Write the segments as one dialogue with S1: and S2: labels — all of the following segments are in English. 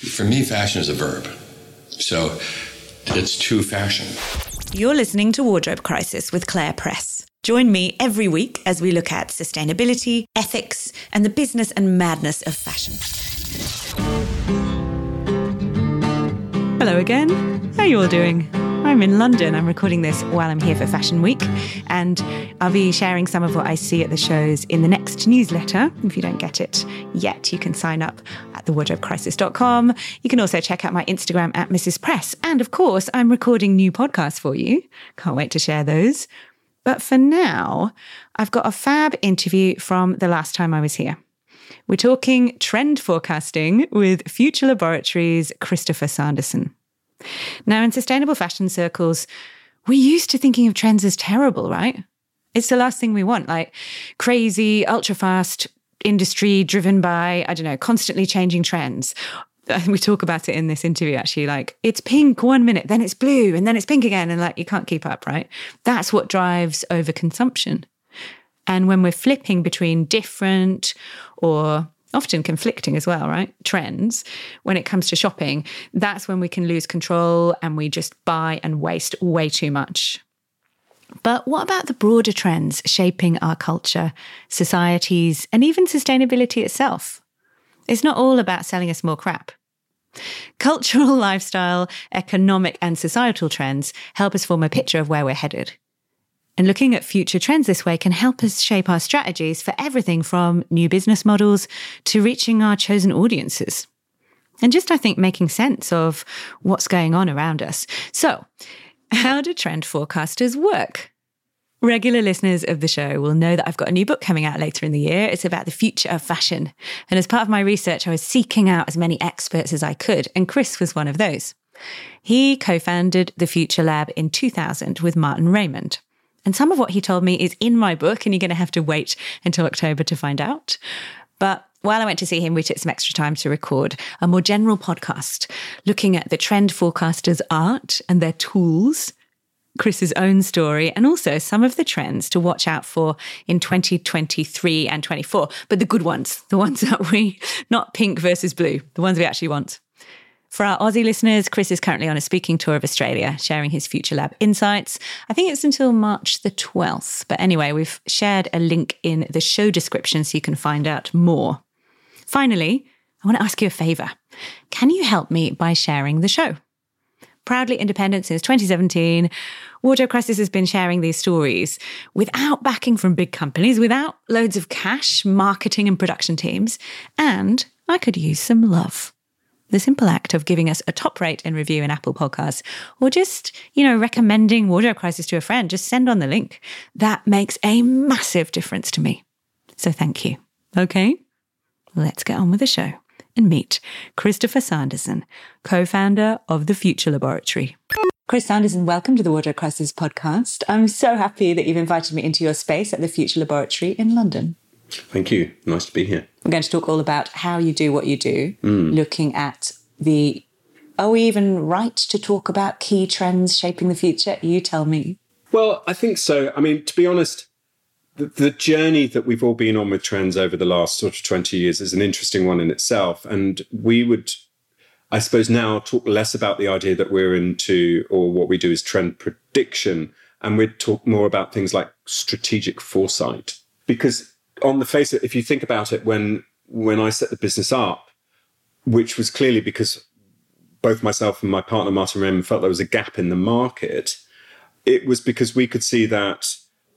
S1: For me, fashion is a verb. So it's to fashion.
S2: You're listening to Wardrobe Crisis with Claire Press. Join me every week as we look at sustainability, ethics, and the business and madness of fashion. Hello again. How are you all doing? I'm in London. I'm recording this while I'm here for Fashion Week, and I'll be sharing some of what I see at the shows in the next newsletter. If you don't get it yet, you can sign up at thewardrobecrisis.com. You can also check out my Instagram at Mrs. Press. And of course, I'm recording new podcasts for you. Can't wait to share those. But for now, I've got a fab interview from the last time I was here. We're talking trend forecasting with Future Laboratory's Christopher Sanderson. Now, in sustainable fashion circles, we're used to thinking of trends as terrible, right? It's the last thing we want, like crazy, ultra fast industry driven by, I don't know, constantly changing trends. We talk about it in this interview actually, like it's pink one minute, then it's blue, and then it's pink again. And like you can't keep up, right? That's what drives overconsumption. And when we're flipping between different or often conflicting as well, right? Trends when it comes to shopping, that's when we can lose control and we just buy and waste way too much. But what about the broader trends shaping our culture, societies, and even sustainability itself? It's not all about selling us more crap. Cultural, lifestyle, economic, and societal trends help us form a picture of where we're headed. And looking at future trends this way can help us shape our strategies for everything from new business models to reaching our chosen audiences. And just, I think, making sense of what's going on around us. So, how do trend forecasters work? Regular listeners of the show will know that I've got a new book coming out later in the year. It's about the future of fashion. And as part of my research, I was seeking out as many experts as I could, and Chris was one of those. He co founded the Future Lab in 2000 with Martin Raymond. And some of what he told me is in my book, and you're going to have to wait until October to find out. But while I went to see him, we took some extra time to record a more general podcast looking at the trend forecasters' art and their tools, Chris's own story, and also some of the trends to watch out for in 2023 and 24. But the good ones, the ones that we, not pink versus blue, the ones we actually want. For our Aussie listeners, Chris is currently on a speaking tour of Australia, sharing his Future Lab insights. I think it's until March the 12th. But anyway, we've shared a link in the show description so you can find out more. Finally, I want to ask you a favour. Can you help me by sharing the show? Proudly independent since 2017, Wardrobe Crisis has been sharing these stories without backing from big companies, without loads of cash, marketing, and production teams. And I could use some love the simple act of giving us a top rate and review in Apple Podcasts, or just, you know, recommending Wardrobe Crisis to a friend, just send on the link. That makes a massive difference to me. So thank you. Okay, let's get on with the show and meet Christopher Sanderson, co founder of the Future Laboratory. Chris Sanderson, welcome to the Wardrobe Crisis podcast. I'm so happy that you've invited me into your space at the Future Laboratory in London.
S3: Thank you. Nice to be here.
S2: We're going to talk all about how you do what you do, mm. looking at the. Are we even right to talk about key trends shaping the future? You tell me.
S3: Well, I think so. I mean, to be honest, the, the journey that we've all been on with trends over the last sort of 20 years is an interesting one in itself. And we would, I suppose, now talk less about the idea that we're into or what we do is trend prediction. And we'd talk more about things like strategic foresight. Because on the face of it, if you think about it, when when I set the business up, which was clearly because both myself and my partner Martin Raymond felt there was a gap in the market, it was because we could see that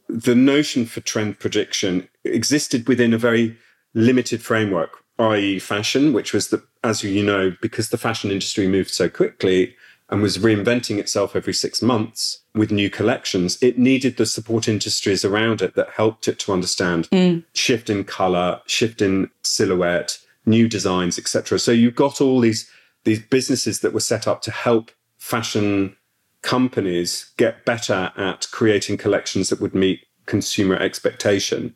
S3: the notion for trend prediction existed within a very limited framework, i.e., fashion, which was the, as you know, because the fashion industry moved so quickly, and was reinventing itself every six months with new collections, it needed the support industries around it that helped it to understand mm. shift in color, shift in silhouette, new designs, etc. So you've got all these these businesses that were set up to help fashion companies get better at creating collections that would meet consumer expectation.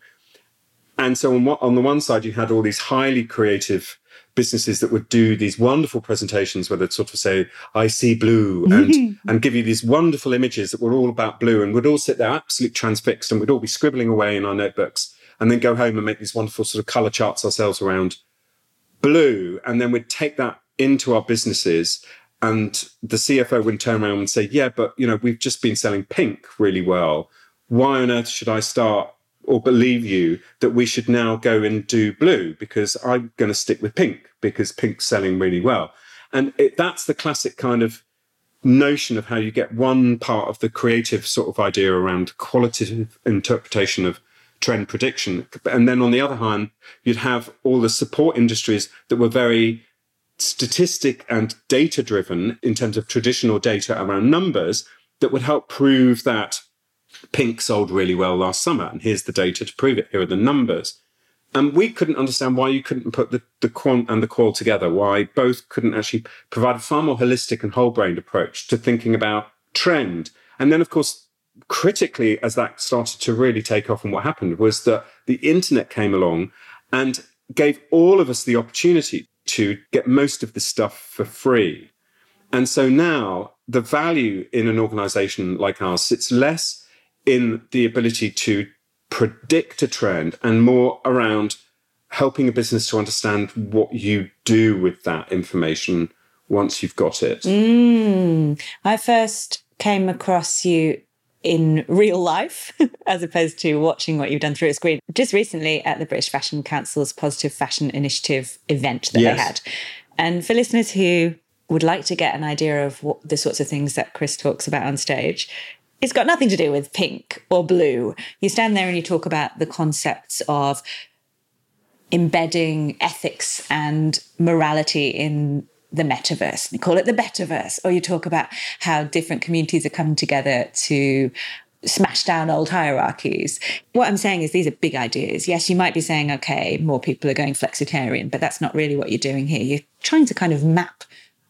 S3: And so on, on the one side, you had all these highly creative businesses that would do these wonderful presentations where they'd sort of say, I see blue and, and give you these wonderful images that were all about blue and we'd all sit there absolutely transfixed and we'd all be scribbling away in our notebooks and then go home and make these wonderful sort of color charts ourselves around blue. And then we'd take that into our businesses and the CFO would turn around and say, Yeah, but you know, we've just been selling pink really well. Why on earth should I start or believe you that we should now go and do blue because I'm going to stick with pink because pink's selling really well. And it, that's the classic kind of notion of how you get one part of the creative sort of idea around qualitative interpretation of trend prediction. And then on the other hand, you'd have all the support industries that were very statistic and data driven in terms of traditional data around numbers that would help prove that pink sold really well last summer. And here's the data to prove it. Here are the numbers. And we couldn't understand why you couldn't put the, the quant and the qual together, why both couldn't actually provide a far more holistic and whole brained approach to thinking about trend. And then, of course, critically, as that started to really take off, and what happened was that the internet came along and gave all of us the opportunity to get most of this stuff for free. And so now the value in an organization like ours sits less in the ability to predict a trend and more around helping a business to understand what you do with that information once you've got it.
S2: Mm. I first came across you in real life as opposed to watching what you've done through a screen. Just recently at the British Fashion Council's Positive Fashion Initiative event that yes. they had. And for listeners who would like to get an idea of what the sorts of things that Chris talks about on stage, it's got nothing to do with pink or blue. You stand there and you talk about the concepts of embedding ethics and morality in the metaverse. You call it the metaverse, or you talk about how different communities are coming together to smash down old hierarchies. What I'm saying is these are big ideas. Yes, you might be saying, okay, more people are going flexitarian, but that's not really what you're doing here. You're trying to kind of map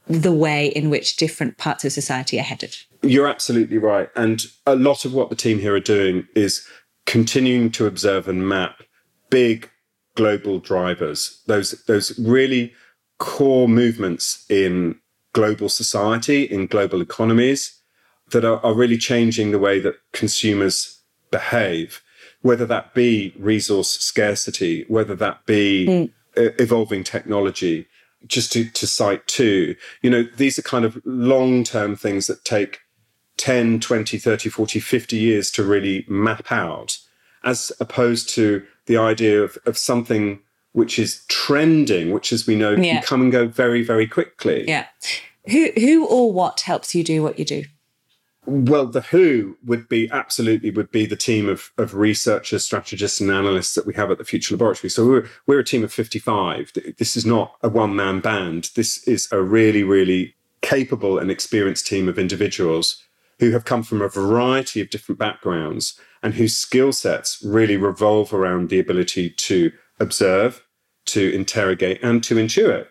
S2: the way in which different parts of society are headed.
S3: You're absolutely right. And a lot of what the team here are doing is continuing to observe and map big global drivers, those, those really core movements in global society, in global economies that are, are really changing the way that consumers behave, whether that be resource scarcity, whether that be mm. evolving technology. Just to, to cite two, you know, these are kind of long term things that take 10, 20, 30, 40, 50 years to really map out, as opposed to the idea of, of something which is trending, which, as we know, yeah. can come and go very, very quickly.
S2: Yeah. Who, who or what helps you do what you do?
S3: Well, the who would be absolutely would be the team of, of researchers, strategists, and analysts that we have at the Future Laboratory. So we're we're a team of 55. This is not a one man band. This is a really, really capable and experienced team of individuals who have come from a variety of different backgrounds and whose skill sets really revolve around the ability to observe, to interrogate, and to intuit.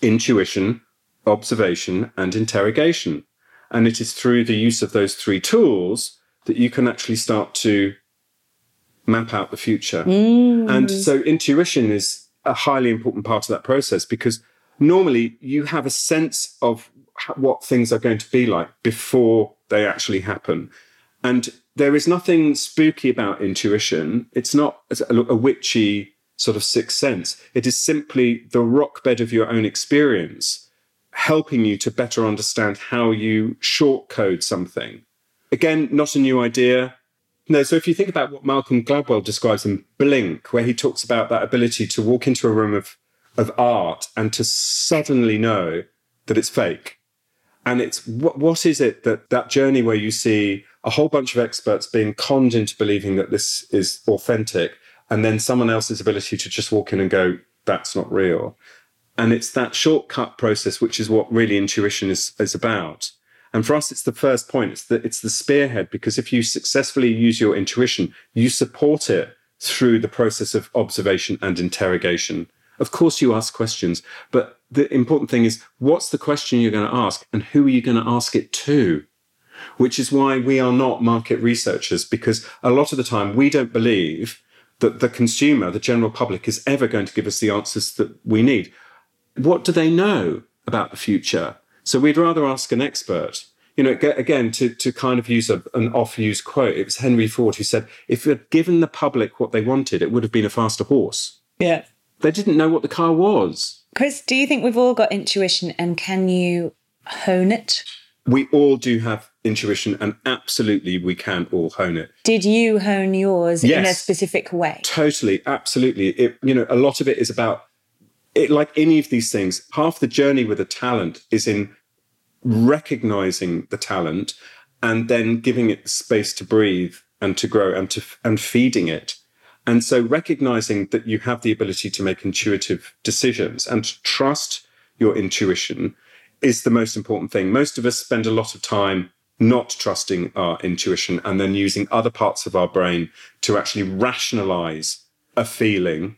S3: Intuition, observation, and interrogation. And it is through the use of those three tools that you can actually start to map out the future. Mm. And so intuition is a highly important part of that process because normally you have a sense of what things are going to be like before they actually happen. And there is nothing spooky about intuition. It's not a, a witchy sort of sixth sense. It is simply the rock bed of your own experience, helping you to better understand how you shortcode something. Again, not a new idea. No, so if you think about what Malcolm Gladwell describes in Blink, where he talks about that ability to walk into a room of, of art and to suddenly know that it's fake. And it's what, what is it that that journey where you see a whole bunch of experts being conned into believing that this is authentic and then someone else's ability to just walk in and go, that's not real. And it's that shortcut process, which is what really intuition is, is about. And for us, it's the first point. It's the, it's the spearhead because if you successfully use your intuition, you support it through the process of observation and interrogation. Of course, you ask questions, but the important thing is what's the question you're going to ask and who are you going to ask it to? Which is why we are not market researchers because a lot of the time we don't believe that the consumer, the general public, is ever going to give us the answers that we need. What do they know about the future? So we'd rather ask an expert. You know, again, to, to kind of use a, an off used quote, it was Henry Ford who said, if you'd given the public what they wanted, it would have been a faster horse.
S2: Yeah.
S3: They didn't know what the car was.
S2: Chris, do you think we've all got intuition and can you hone it?
S3: We all do have intuition, and absolutely we can all hone it.
S2: Did you hone yours in a specific way?
S3: Totally, absolutely. It, you know, a lot of it is about it. Like any of these things, half the journey with a talent is in recognizing the talent and then giving it space to breathe and to grow and to and feeding it. And so recognizing that you have the ability to make intuitive decisions and to trust your intuition is the most important thing. Most of us spend a lot of time not trusting our intuition and then using other parts of our brain to actually rationalize a feeling.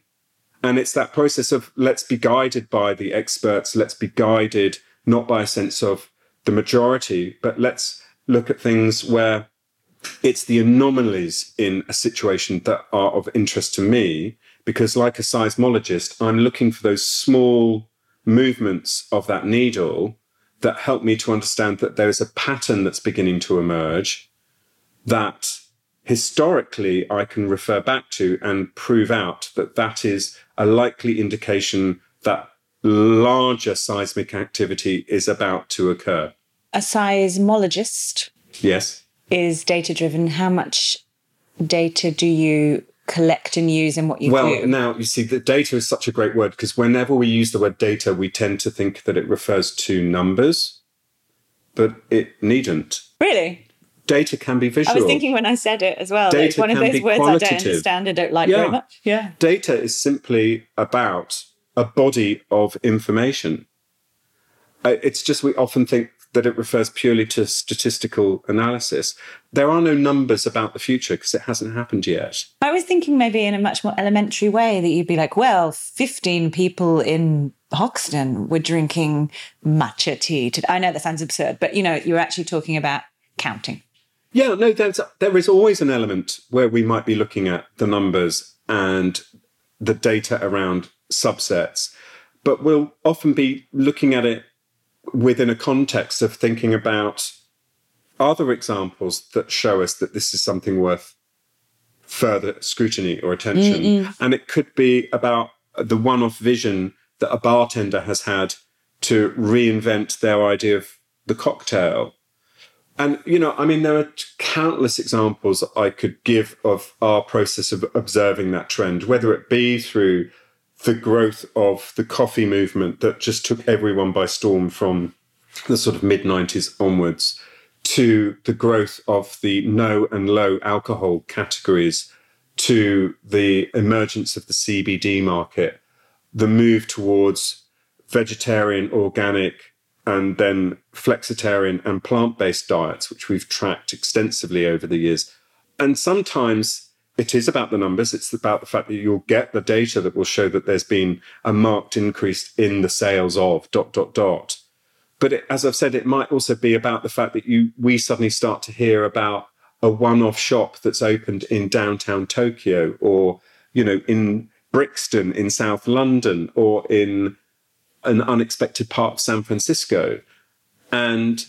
S3: And it's that process of let's be guided by the experts, let's be guided not by a sense of the majority, but let's look at things where it's the anomalies in a situation that are of interest to me. Because, like a seismologist, I'm looking for those small movements of that needle that help me to understand that there is a pattern that's beginning to emerge that historically I can refer back to and prove out that that is a likely indication that larger seismic activity is about to occur.
S2: A seismologist
S3: Yes.
S2: is data driven. How much data do you collect and use in what you
S3: Well,
S2: do?
S3: now you see, the data is such a great word because whenever we use the word data, we tend to think that it refers to numbers, but it needn't.
S2: Really?
S3: Data can be visual.
S2: I was thinking when I said it as well. that it's
S3: Data
S2: one of
S3: can
S2: those
S3: be
S2: words I don't understand. I don't like
S3: Yeah.
S2: very much. Yeah.
S3: data is simply about a body of information. Uh, It's just we often think that it refers purely to statistical analysis. There are no numbers about the future because it hasn't happened yet.
S2: I was thinking maybe in a much more elementary way that you'd be like, well, 15 people in Hoxton were drinking matcha tea. Today. I know that sounds absurd, but you know, you're actually talking about counting.
S3: Yeah, no, there's, there is always an element where we might be looking at the numbers and the data around subsets, but we'll often be looking at it within a context of thinking about other examples that show us that this is something worth further scrutiny or attention. And it could be about the one off vision that a bartender has had to reinvent their idea of the cocktail. And, you know, I mean, there are countless examples I could give of our process of observing that trend, whether it be through the growth of the coffee movement that just took everyone by storm from the sort of mid 90s onwards to the growth of the no and low alcohol categories to the emergence of the CBD market, the move towards vegetarian, organic, and then flexitarian and plant based diets, which we've tracked extensively over the years. And sometimes it is about the numbers. It's about the fact that you'll get the data that will show that there's been a marked increase in the sales of dot, dot, dot. But it, as I've said, it might also be about the fact that you we suddenly start to hear about a one-off shop that's opened in downtown Tokyo or, you know, in Brixton in South London or in an unexpected part of San Francisco. And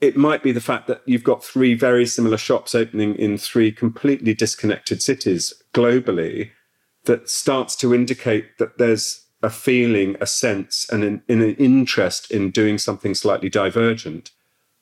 S3: it might be the fact that you've got three very similar shops opening in three completely disconnected cities globally that starts to indicate that there's a feeling, a sense, and an, an interest in doing something slightly divergent.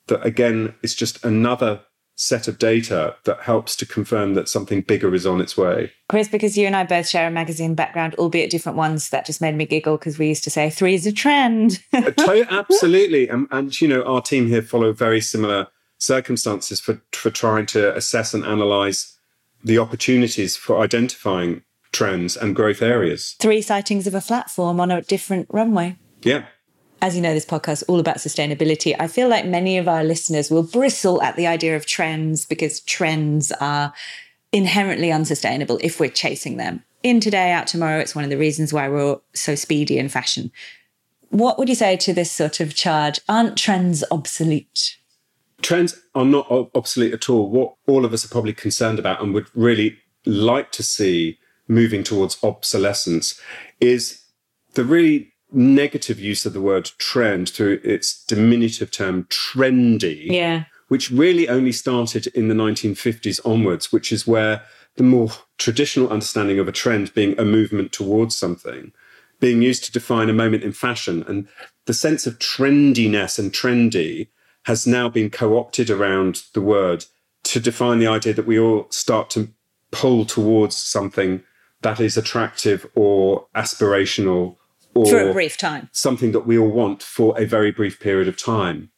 S3: That again is just another set of data that helps to confirm that something bigger is on its way.
S2: Chris, because you and I both share a magazine background, albeit different ones, that just made me giggle because we used to say three is a trend.
S3: Uh, absolutely, and, and you know our team here follow very similar circumstances for for trying to assess and analyze the opportunities for identifying trends and growth areas.
S2: Three sightings of a platform on a different runway.
S3: Yeah,
S2: As you know, this podcast is all about sustainability. I feel like many of our listeners will bristle at the idea of trends because trends are inherently unsustainable if we're chasing them. In today, out tomorrow, it's one of the reasons why we're so speedy in fashion. What would you say to this sort of charge? Aren't trends obsolete?
S3: trends are not obsolete at all. What all of us are probably concerned about and would really like to see moving towards obsolescence is the really negative use of the word trend through its diminutive term trendy.
S2: Yeah.
S3: which really only started in the 1950s onwards, which is where the more traditional understanding of a trend being a movement towards something being used to define a moment in fashion. And the sense of trendiness and trendy has now been co opted around the word to define the idea that we all start to pull towards something that is attractive or aspirational or
S2: For a brief time.
S3: something that we all want for a very brief period of time.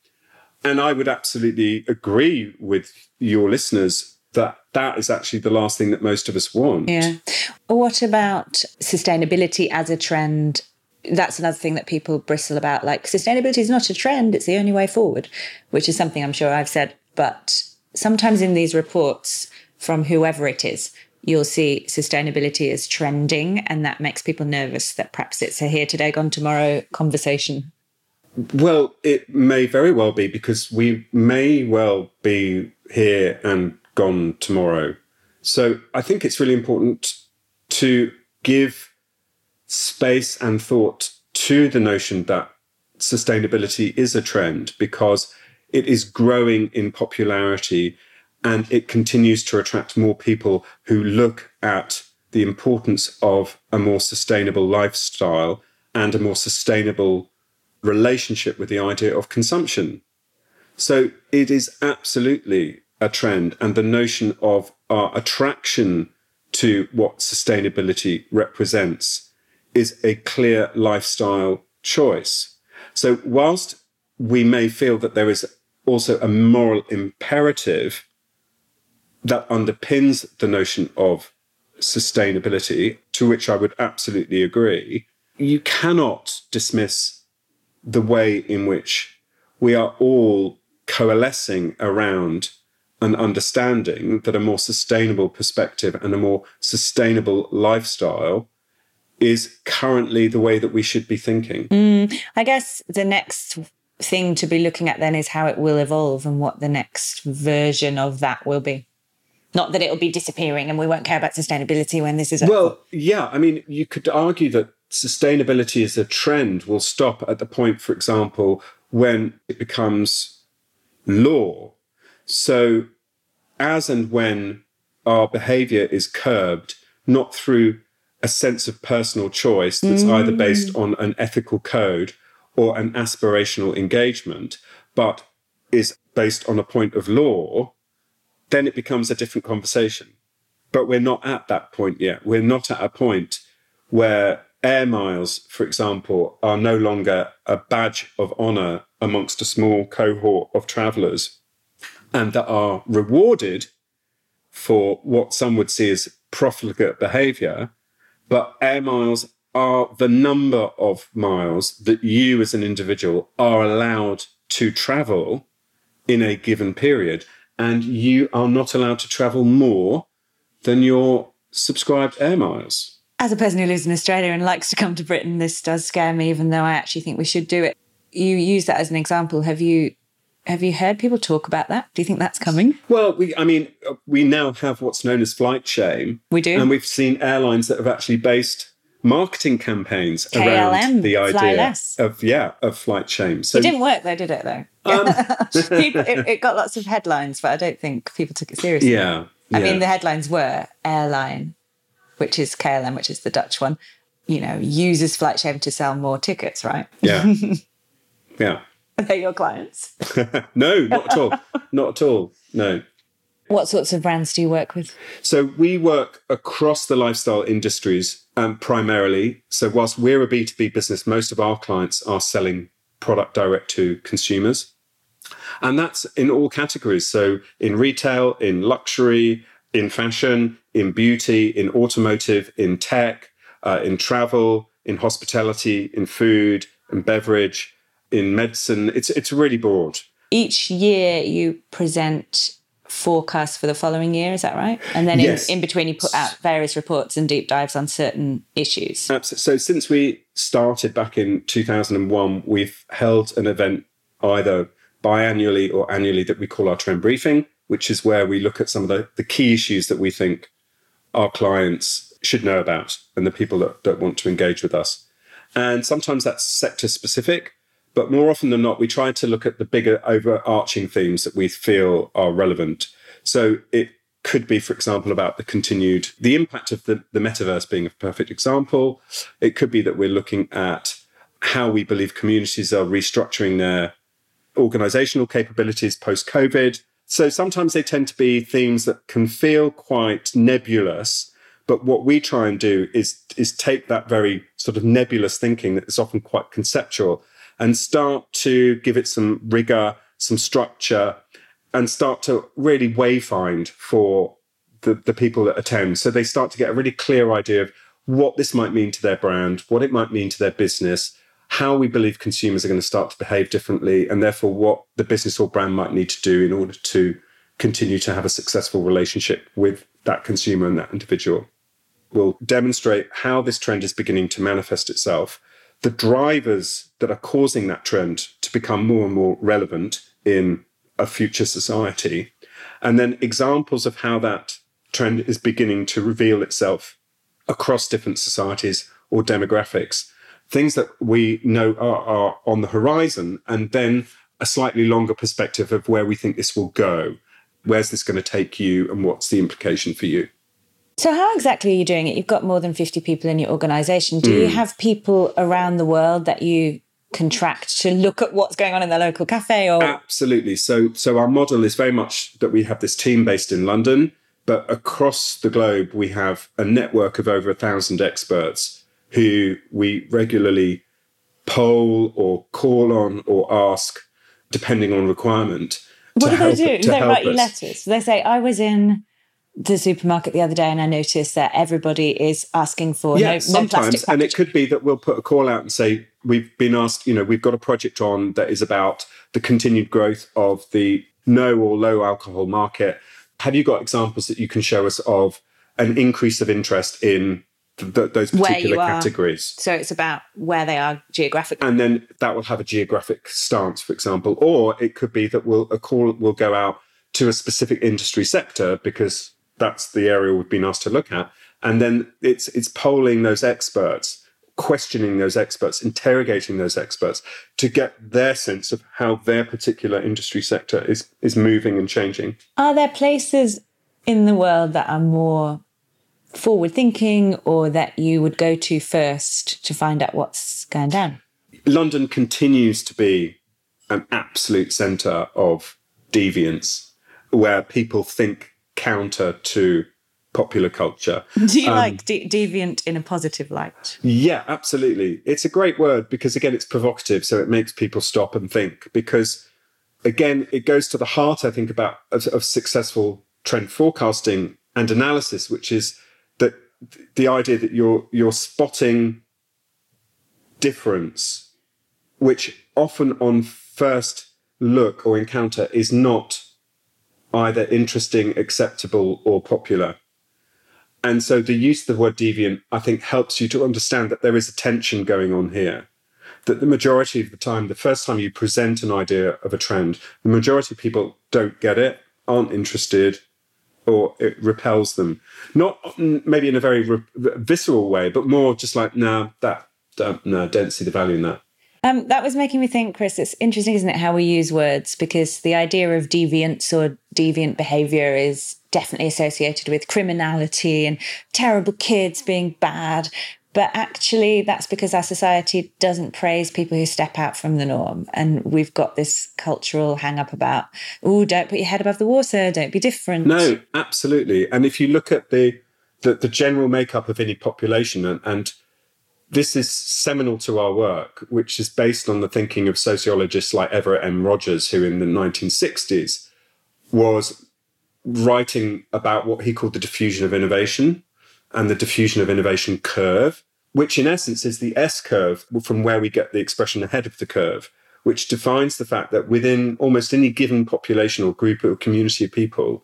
S3: And I would absolutely agree with your listeners that that is actually the last thing that most of us want.
S2: Yeah. What about sustainability as a trend? That's another thing that people bristle about. Like, sustainability is not a trend, it's the only way forward, which is something I'm sure I've said. But sometimes in these reports from whoever it is, you'll see sustainability is trending, and that makes people nervous that perhaps it's a here today, gone tomorrow conversation.
S3: Well, it may very well be because we may well be here and gone tomorrow. So I think it's really important to give space and thought to the notion that sustainability is a trend because it is growing in popularity and it continues to attract more people who look at the importance of a more sustainable lifestyle and a more sustainable relationship with the idea of consumption. So it is absolutely a trend, and the notion of our attraction to what sustainability represents is a clear lifestyle choice. So, whilst we may feel that there is also a moral imperative that underpins the notion of sustainability, to which I would absolutely agree, you cannot dismiss the way in which we are all coalescing around an understanding that a more sustainable perspective and a more sustainable lifestyle is currently the way that we should be thinking.
S2: Mm, I guess the next thing to be looking at then is how it will evolve and what the next version of that will be. Not that it'll be disappearing and we won't care about sustainability when this is over.
S3: Well, yeah, I mean, you could argue that sustainability as a trend will stop at the point, for example, when it becomes law. So, as and when our behavior is curbed, not through a sense of personal choice that's either based mm. on an ethical code or an aspirational engagement, but is based on a point of law, then it becomes a different conversation. But we're not at that point yet. We're not at a point where air miles, for example, are no longer a badge of honor amongst a small cohort of travelers and that are rewarded for what some would see as profligate behavior. But air miles are the number of miles that you as an individual are allowed to travel in a given period. And you are not allowed to travel more than your subscribed air miles.
S2: As a person who lives in Australia and likes to come to Britain, this does scare me, even though I actually think we should do it. You use that as an example. Have you have you heard people talk about that? Do you think that's coming?
S3: Well, we, I mean, we now have what's known as flight shame.
S2: We do.
S3: And we've seen airlines that have actually based marketing campaigns
S2: KLM,
S3: around the idea of, yeah, of flight shame. So,
S2: It didn't work though, did it? Though
S3: Um,
S2: people, it, it got lots of headlines, but I don't think people took it seriously.
S3: yeah.
S2: I mean, the headlines were airline, which is KLM, which is the Dutch one. You know, uses flight shame to sell more tickets, right?
S3: yeah. yeah.
S2: Are they your clients?
S3: No, not at all. not at all. No.
S2: What sorts of brands do you work with?
S3: So we work across the lifestyle industries um, primarily. So whilst we're a B2B business, most of our clients are selling product direct to consumers. And that's in all categories. So in retail, in luxury, in fashion, in beauty, in automotive, in tech, uh, in travel, in hospitality, in food and beverage, in medicine. It's, it's really broad.
S2: Each year you present forecasts for the following year, is that right? And then
S3: Yes.
S2: in, in between you put out various reports and deep dives on certain issues.
S3: Absolutely. So since we started back in 2001, we've held an event either biannually or annually that we call our trend briefing, which is where we look at some of the, the key issues that we think our clients should know about and the people that, that want to engage with us. And sometimes that's sector specific, but more often than not, we try to look at the bigger overarching themes that we feel are relevant. So it could be, for example, about the continued, the impact of the, the metaverse being a perfect example. It could be that we're looking at how we believe communities are restructuring their organizational capabilities post COVID. So sometimes they tend to be themes that can feel quite nebulous. But what we try and do is, is take that very sort of nebulous thinking that is often quite conceptual and start to give it some rigor, some structure, and start to really wayfind for the, the people that attend. So they start to get a really clear idea of what this might mean to their brand, what it might mean to their business, how we believe consumers are going to start to behave differently, and therefore what the business or brand might need to do in order to continue to have a successful relationship with that consumer and that individual. We'll demonstrate how this trend is beginning to manifest itself, the drivers that are causing that trend to become more and more relevant in a future society, and then examples of how that trend is beginning to reveal itself across different societies or demographics. Things that we know are, are on the horizon, and then a slightly longer perspective of where we think this will go. Where's this going to take you, and what's the implication for you?
S2: So, how exactly are you doing it? You've got more than 50 people in your organization. Do mm. you hmm. have people around the world that you contract to look at what's going on in the local cafe or
S3: absolutely so so our model is very much that we have this team based in london but across the globe we have a network of over a thousand experts who we regularly poll or call on or ask depending on requirement
S2: what do they do do they write you letters they say i was in the supermarket the other day and I noticed that everybody is asking for
S3: yeah, no, sometimes, no and it could be that we'll put a call out and say we've been asked, you know, we've got a project on that is about the continued growth of the no or low alcohol market. Have you got examples that you can show us of an increase of interest in th- those particular categories?
S2: So it's about where they are geographically,
S3: and then that will have a geographic stance, for example, or it could be that we'll, a call will go out to a specific industry sector because that's the area we've been asked to look at. And then it's it's polling those experts, questioning those experts, interrogating those experts to get their sense of how their particular industry sector is is moving and changing.
S2: Are there places in the world that are more forward thinking or that you would go to first to find out what's going down?
S3: London continues to be an absolute centre of deviance where people think counter to popular culture.
S2: Do you um, like de- deviant in a positive light?
S3: Yeah, absolutely. It's a great word because, again, it's provocative. So it makes people stop and think because, again, it goes to the heart, I think, about of, of successful trend forecasting and analysis, which is that the idea that you're you're spotting difference, which often on first look or encounter is not either interesting, acceptable, or popular. And so the use of the word deviant, I think, helps you to understand that there is a tension going on here. That the majority of the time, the first time you present an idea of a trend, the majority of people don't get it, aren't interested, or it repels them. Not maybe in a very re- visceral way, but more just like, no, nah, that, no, don't see the value in that.
S2: Um, that was making me think, Chris, it's interesting, isn't it, how we use words? Because the idea of deviance or deviant behavior is definitely associated with criminality and terrible kids being bad. But actually, that's because our society doesn't praise people who step out from the norm. And we've got this cultural hang up about, oh, don't put your head above the water, don't be different.
S3: No, absolutely. And if you look at the, the, the general makeup of any population and, and this is seminal to our work, which is based on the thinking of sociologists like Everett M. Rogers, who in the 1960s was writing about what he called the diffusion of innovation and the diffusion of innovation curve, which in essence is the S curve from where we get the expression ahead of the curve, which defines the fact that within almost any given population or group or community of people,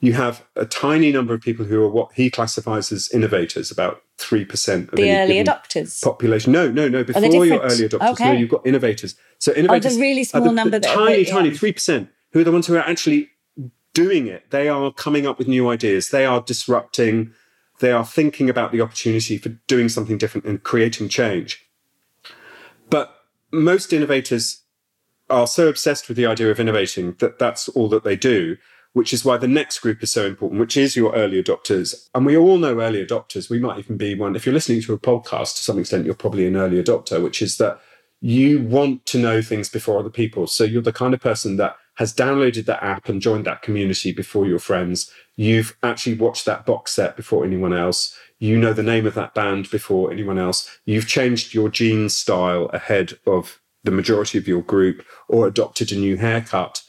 S3: you have a tiny number of people who are what he classifies as innovators, about 3% of
S2: the early adopters
S3: population. No, no, no, before your early adopters. Okay. No, you've got innovators. So innovators
S2: oh, the really small
S3: the,
S2: number
S3: the tiny, tiny 3% who are the ones who are actually doing it. They are coming up with new ideas. They are disrupting. They are thinking about the opportunity for doing something different and creating change. But most innovators are so obsessed with the idea of innovating that that's all that they do which is why the next group is so important, which is your early adopters. And we all know early adopters. We might even be one. If you're listening to a podcast to some extent, you're probably an early adopter, which is that you want to know things before other people. So you're the kind of person that has downloaded that app and joined that community before your friends. You've actually watched that box set before anyone else. You know the name of that band before anyone else. You've changed your jeans style ahead of the majority of your group or adopted a new haircut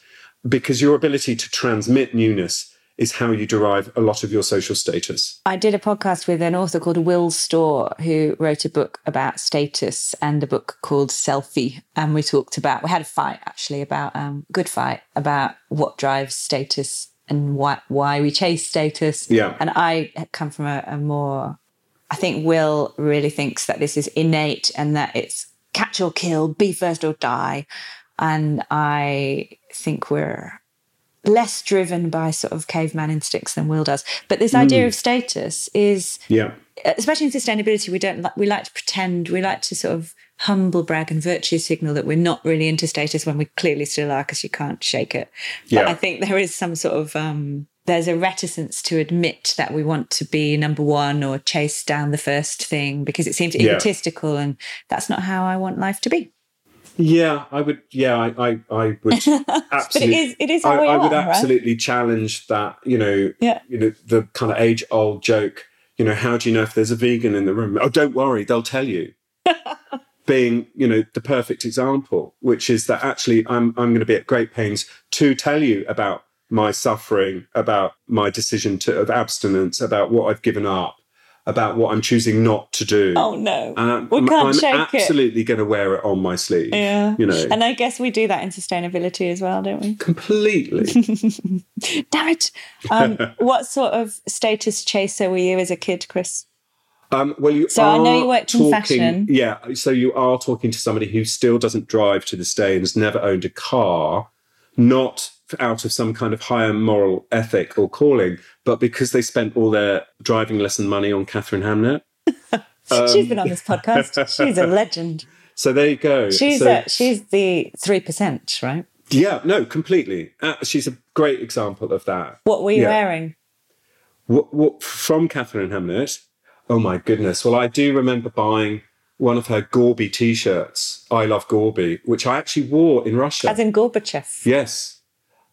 S3: because your ability to transmit newness is how you derive a lot of your social status.
S2: I did a podcast with an author called Will Storr who wrote a book about status and a book called Selfie. And we talked about, we had a fight actually about, um, good fight about what drives status and why, why we chase status.
S3: Yeah.
S2: And I come from a, a more, I think Will really thinks that this is innate and that it's catch or kill, be first or die. And I think we're less driven by sort of caveman instincts than Will does. But this idea
S3: Mm.
S2: of status is,
S3: Yeah.
S2: especially in sustainability, we don't we like to pretend, we like to sort of humble brag and virtue signal that we're not really into status when we clearly still are because you can't shake it. But
S3: Yeah.
S2: I think there is some sort of um, there's a reticence to admit that we want to be number one or chase down the first thing because it seems
S3: Yeah.
S2: egotistical, and that's not how I want life to be.
S3: Yeah, I would. Yeah, I, I, I would
S2: But
S3: absolutely.
S2: it is it is
S3: I, I
S2: are,
S3: would
S2: right?
S3: absolutely challenge that. You know,
S2: Yeah.
S3: you know, the kind of age-old joke. You know, how do you know if there's a vegan in the room? Oh, don't worry, they'll tell you. Being, you know, the perfect example, which is that actually I'm I'm going to be at great pains to tell you about my suffering, about my decision to of abstinence, about what I've given up, about what I'm choosing not to do.
S2: Oh no,
S3: And
S2: we can't
S3: I'm
S2: shake it.
S3: absolutely going to wear it on my sleeve.
S2: Yeah.
S3: You know,
S2: And I guess we do that in sustainability as well, don't we?
S3: completely.
S2: Damn it. Um, what sort of status chaser were you as a kid, Chris?
S3: Um, well, you
S2: So I know you worked in fashion.
S3: Yeah, so you are talking to somebody who still doesn't drive to this day and has never owned a car, not out of some kind of higher moral ethic or calling, but because they spent all their driving lesson money on Katharine Hamnett. Um,
S2: she's been on this podcast. She's a legend.
S3: So there you go.
S2: She's
S3: so,
S2: a, she's the three percent, right?
S3: yeah, no, completely. Uh, she's a great example of that.
S2: What were you
S3: Yeah.
S2: wearing?
S3: What, what from Katharine Hamnett? Oh my goodness! Well, I do remember buying one of her Gorby T-shirts. I love Gorby, which I actually wore in Russia.
S2: As in Gorbachev.
S3: yes.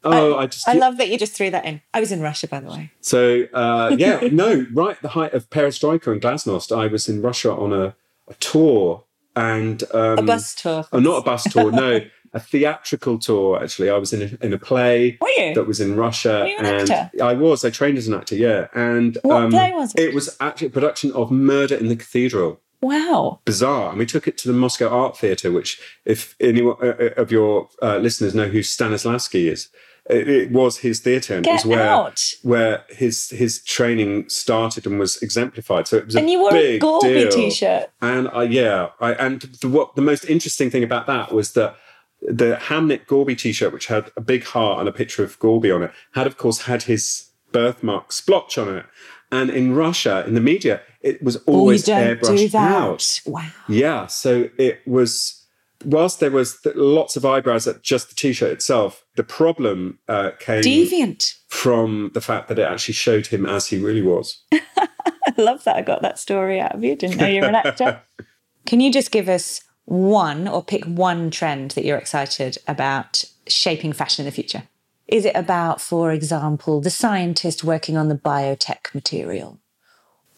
S3: Oh, I, just
S2: I love that you just threw that in. I was in Russia, by the way.
S3: so uh, yeah. no, right. The height of Perestroika and Glasnost. I was in Russia on a, a tour and um,
S2: A bus tour.
S3: Oh, not a bus tour. No, a theatrical tour. Actually, I was in a, in a play.
S2: Were you?
S3: that was in Russia.
S2: Were you an
S3: and
S2: actor?
S3: I was. I trained as an actor. Yeah, and um,
S2: What play was it?
S3: It was actually a production of Murder in the Cathedral.
S2: Wow.
S3: Bizarre, and we took it to the Moscow Art Theatre. Which, if anyone uh, uh, of your uh, listeners know who Stanislavski is, it, it was his theatre, and it was where
S2: out.
S3: where his his training started and was exemplified. So it was a
S2: And you wore a
S3: big
S2: Gorby t-shirt.
S3: And I, yeah, I, and the, what the most interesting thing about that was that the Hamnett Gorby T-shirt, which had a big heart and a picture of Gorby on it, had of course had his birthmark splotch on it. And in Russia, in the media, it was
S2: Oh,
S3: always
S2: don't
S3: airbrushed out.
S2: Wow.
S3: Yeah, so it was. Whilst there was th- lots of eyebrows at just the T-shirt itself, the problem uh, came
S2: Deviant.
S3: from the fact that it actually showed him as he really was.
S2: I love that I got that story out of you. Didn't know you were an actor. Can you just give us one or pick one trend that you're excited about shaping fashion in the future? Is it about, for example, the scientist working on the biotech material?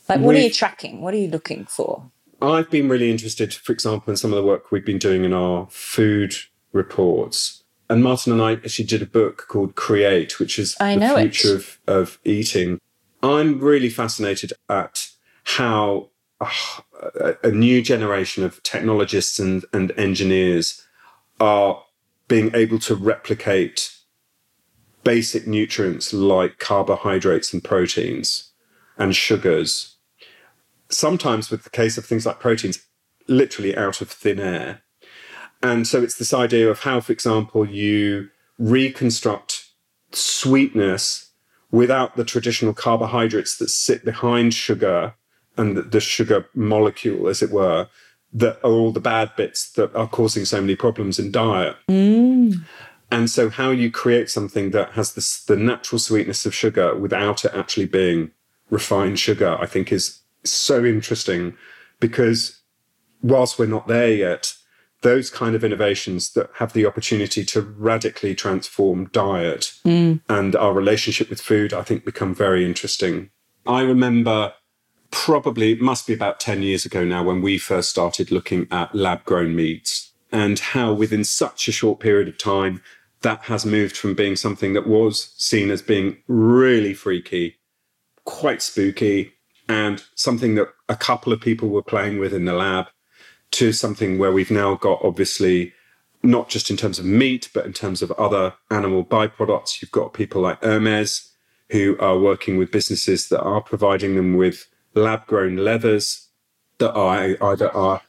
S2: Like, what are you tracking? What are you looking for?
S3: I've been really interested, for example, in some of the work we've been doing in our food reports. And Martin and I actually did a book called Create, which is
S2: I
S3: the future of, of eating. I'm really fascinated at how uh, a, a new generation of technologists and, and engineers are being able to replicate basic nutrients like carbohydrates and proteins and sugars sometimes with the case of things like proteins, literally out of thin air. And so it's this idea of how, for example, you reconstruct sweetness without the traditional carbohydrates that sit behind sugar and the, sugar molecule, as it were, that are all the bad bits that are causing so many problems in diet. Mm. And so, how you create something that has this, the natural sweetness of sugar without it actually being refined sugar, I think is so interesting because whilst we're not there yet, those kind of innovations that have the opportunity to radically transform diet mm. and our relationship with food, I think become very interesting. I remember probably, it must be about 10 years ago now, when we first started looking at lab grown meats and how within such a short period of time, that has moved from being something that was seen as being really freaky, quite spooky, and something that a couple of people were playing with in the lab to something where we've now got obviously not just in terms of meat, but in terms of other animal byproducts. You've got people like Hermes who are working with businesses that are providing them with lab grown leathers that are either are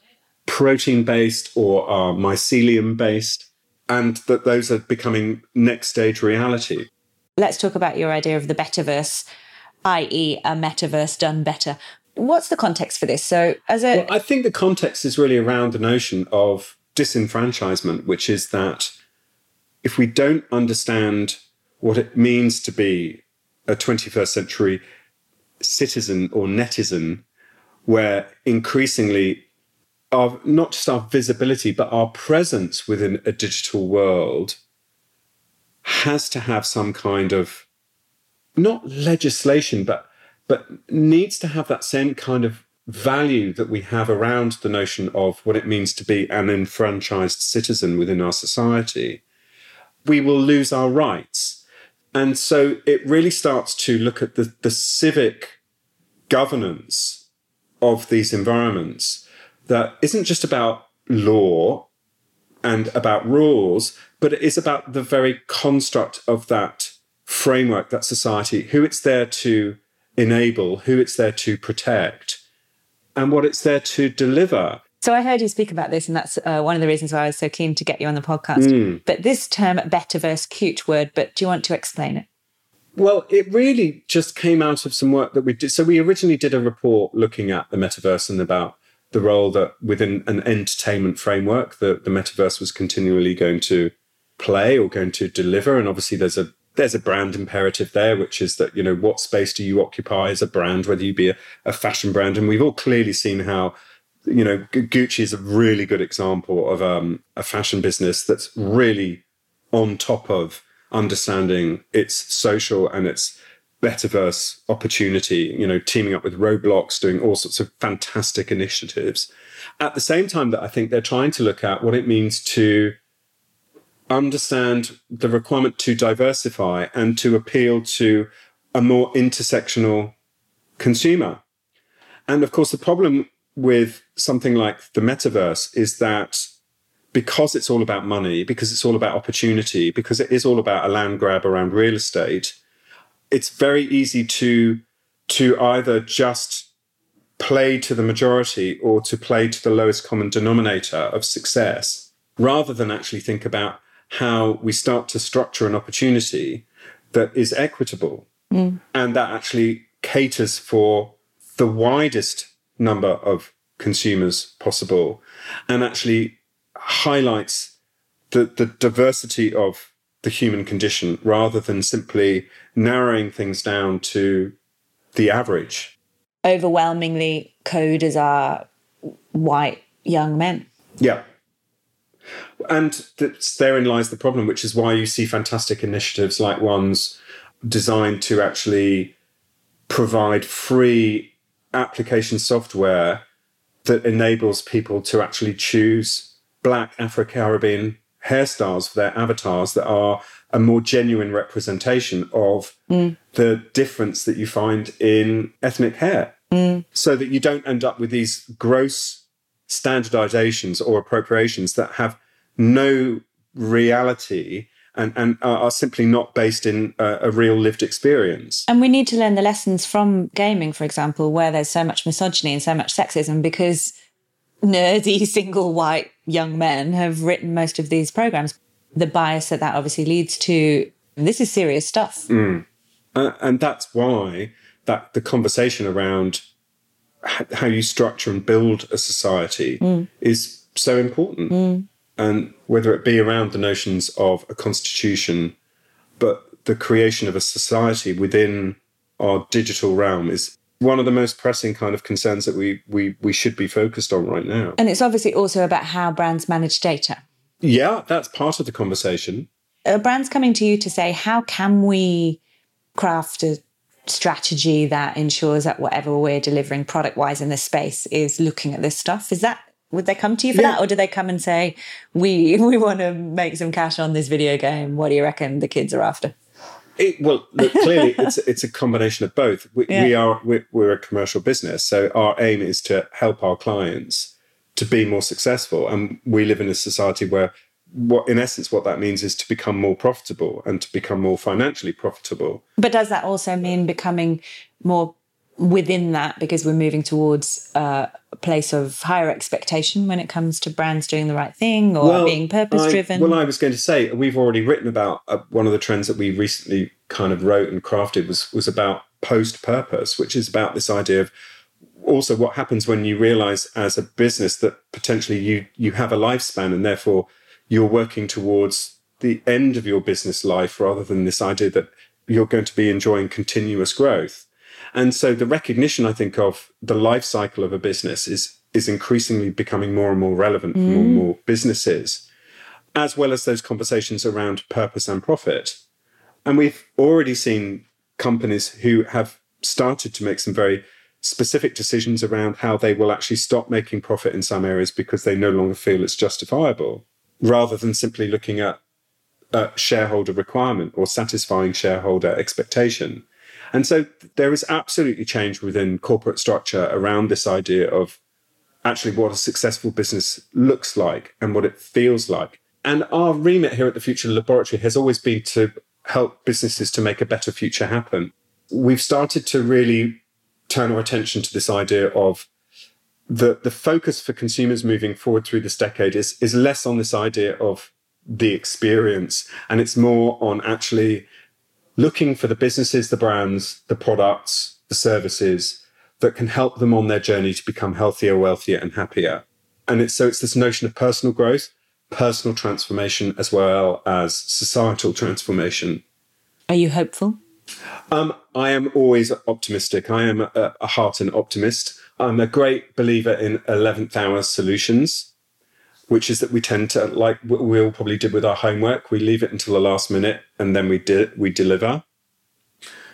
S3: protein based or are mycelium based, and that those are becoming next stage reality.
S2: Let's talk about your idea of the betterverse, i.e., a metaverse done better. What's the context for this? So, as a.
S3: Well, I think the context is really around the notion of disenfranchisement, which is that if we don't understand what it means to be a 21st century citizen or netizen, where increasingly our not just our visibility, but our presence within a digital world has to have some kind of not legislation, but but needs to have that same kind of value that we have around the notion of what it means to be an enfranchised citizen within our society, we will lose our rights. And so it really starts to look at the, the civic governance of these environments that isn't just about law and about rules, but it is about the very construct of that framework, that society, who it's there to enable, who it's there to protect, and what it's there to deliver.
S2: So I heard you speak about this, and that's uh, one of the reasons why I was so keen to get you on the podcast. Mm. But this term betterverse, cute word, but do you want to explain it?
S3: Well, it really just came out of some work that we did. So we originally did a report looking at the metaverse and about the role that within an entertainment framework that the metaverse was continually going to play or going to deliver. And obviously there's a there's a brand imperative there, which is that, you know, what space do you occupy as a brand, whether you be a, a fashion brand? And we've all clearly seen how, you know, Gucci is a really good example of um, a fashion business that's really on top of understanding its social and its betterverse opportunity, you know, teaming up with Roblox, doing all sorts of fantastic initiatives. At the same time that I think they're trying to look at what it means to understand the requirement to diversify and to appeal to a more intersectional consumer. And of course, the problem with something like the metaverse is that because it's all about money, because it's all about opportunity, because it is all about a land grab around real estate, it's very easy to to either just play to the majority or to play to the lowest common denominator of success rather than actually think about how we start to structure an opportunity that is equitable mm. and that actually caters for the widest number of consumers possible and actually highlights the, the diversity of the human condition rather than simply narrowing things down to the average.
S2: Overwhelmingly, coders are white young men.
S3: Yeah. And therein lies the problem, which is why you see fantastic initiatives like ones designed to actually provide free application software that enables people to actually choose black Afro Caribbean hairstyles for their avatars that are a more genuine representation of mm. the difference that you find in ethnic hair. Mm. So that you don't end up with these gross standardizations or appropriations that have no reality and, and are simply not based in a, a, real lived experience.
S2: And we need to learn the lessons from gaming, for example, where there's so much misogyny and so much sexism because nerdy single white young men have written most of these programs. The bias that that obviously leads to, this is serious stuff.
S3: Mm. Uh, and that's why that the conversation around how you structure and build a society mm. is so important. Mm. and whether it be around the notions of a constitution, but the creation of a society within our digital realm is one of the most pressing kind of concerns that we we we should be focused on right now.
S2: And it's obviously also about how brands manage data.
S3: Yeah, that's part of the conversation.
S2: Are brands coming to you to say, how can we craft a strategy that ensures that whatever we're delivering product wise in this space is looking at this stuff? Is that would they come to you for
S3: Yeah.
S2: that, or do they come and say, "We we want to make some cash on this video game"? What do you reckon the kids are after?
S3: It, well, look, clearly, it's it's a combination of both. We,
S2: Yeah.
S3: we are we're, we're a commercial business, so our aim is to help our clients to be more successful, and we live in a society where, what in essence, what that means is to become more profitable and to become more financially profitable.
S2: But does that also mean becoming more within that because we're moving towards uh, a place of higher expectation when it comes to brands doing the right thing or being purpose driven
S3: well, I was going to say we've already written about uh, one of the trends that we recently kind of wrote and crafted was was about post purpose, which is about this idea of also what happens when you realize as a business that potentially you you have a lifespan and therefore you're working towards the end of your business life rather than this idea that you're going to be enjoying continuous growth. And so the recognition, I think, of the life cycle of a business is is increasingly becoming more and more relevant for more and mm. more businesses, as well as those conversations around purpose and profit. And we've already seen companies who have started to make some very specific decisions around how they will actually stop making profit in some areas because they no longer feel it's justifiable, rather than simply looking at shareholder requirement or satisfying shareholder expectation. And so there is absolutely change within corporate structure around this idea of actually what a successful business looks like and what it feels like. And our remit here at the Future Laboratory has always been to help businesses to make a better future happen. We've started to really turn our attention to this idea of the, the focus for consumers moving forward through this decade is, is less on this idea of the experience and it's more on actually looking for the businesses, the brands, the products, the services that can help them on their journey to become healthier, wealthier, and happier. And it's so it's this notion of personal growth, personal transformation, as well as societal transformation.
S2: Are you hopeful?
S3: Um, I am always optimistic. I am a, a heart and optimist. I'm a great believer in 11th hour solutions, which is that we tend to, like we all probably did with our homework, we leave it until the last minute and then we, di- we deliver.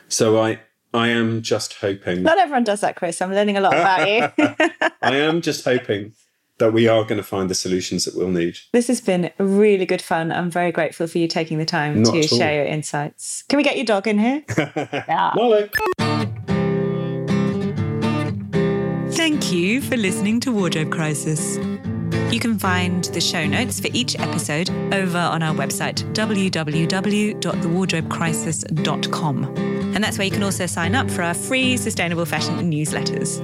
S3: So I, I am just hoping,
S2: Not everyone does that, Chris. I'm learning a lot about you.
S3: I am just hoping that we are going to find the solutions that we'll need.
S2: this has been really good fun. I'm very grateful for you taking the time
S3: Not
S2: to share your insights. Can we get your dog in here? yeah.
S3: Molly.
S2: You for listening to Wardrobe Crisis. You can find the show notes for each episode over on our website, www.thewardrobecrisis.com. And that's where you can also sign up for our free sustainable fashion newsletters.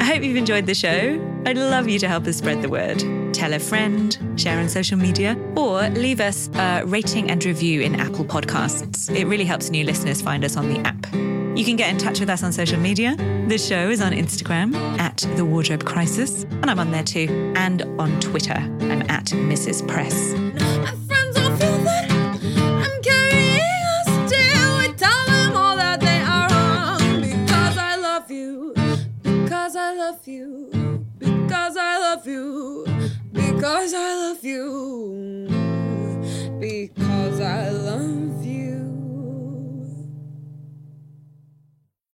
S2: I hope you've enjoyed the show. I'd love you to help us spread the word. Tell a friend, share on social media, or leave us a rating and review in Apple Podcasts. It really helps new listeners find us on the app. You can get in touch with us on social media. The show is on Instagram at The Wardrobe Crisis, and I'm on there too, and on Twitter. I'm at Mrs. Press.
S4: Because I love you, because I love you, because I love you, because I love you, because I love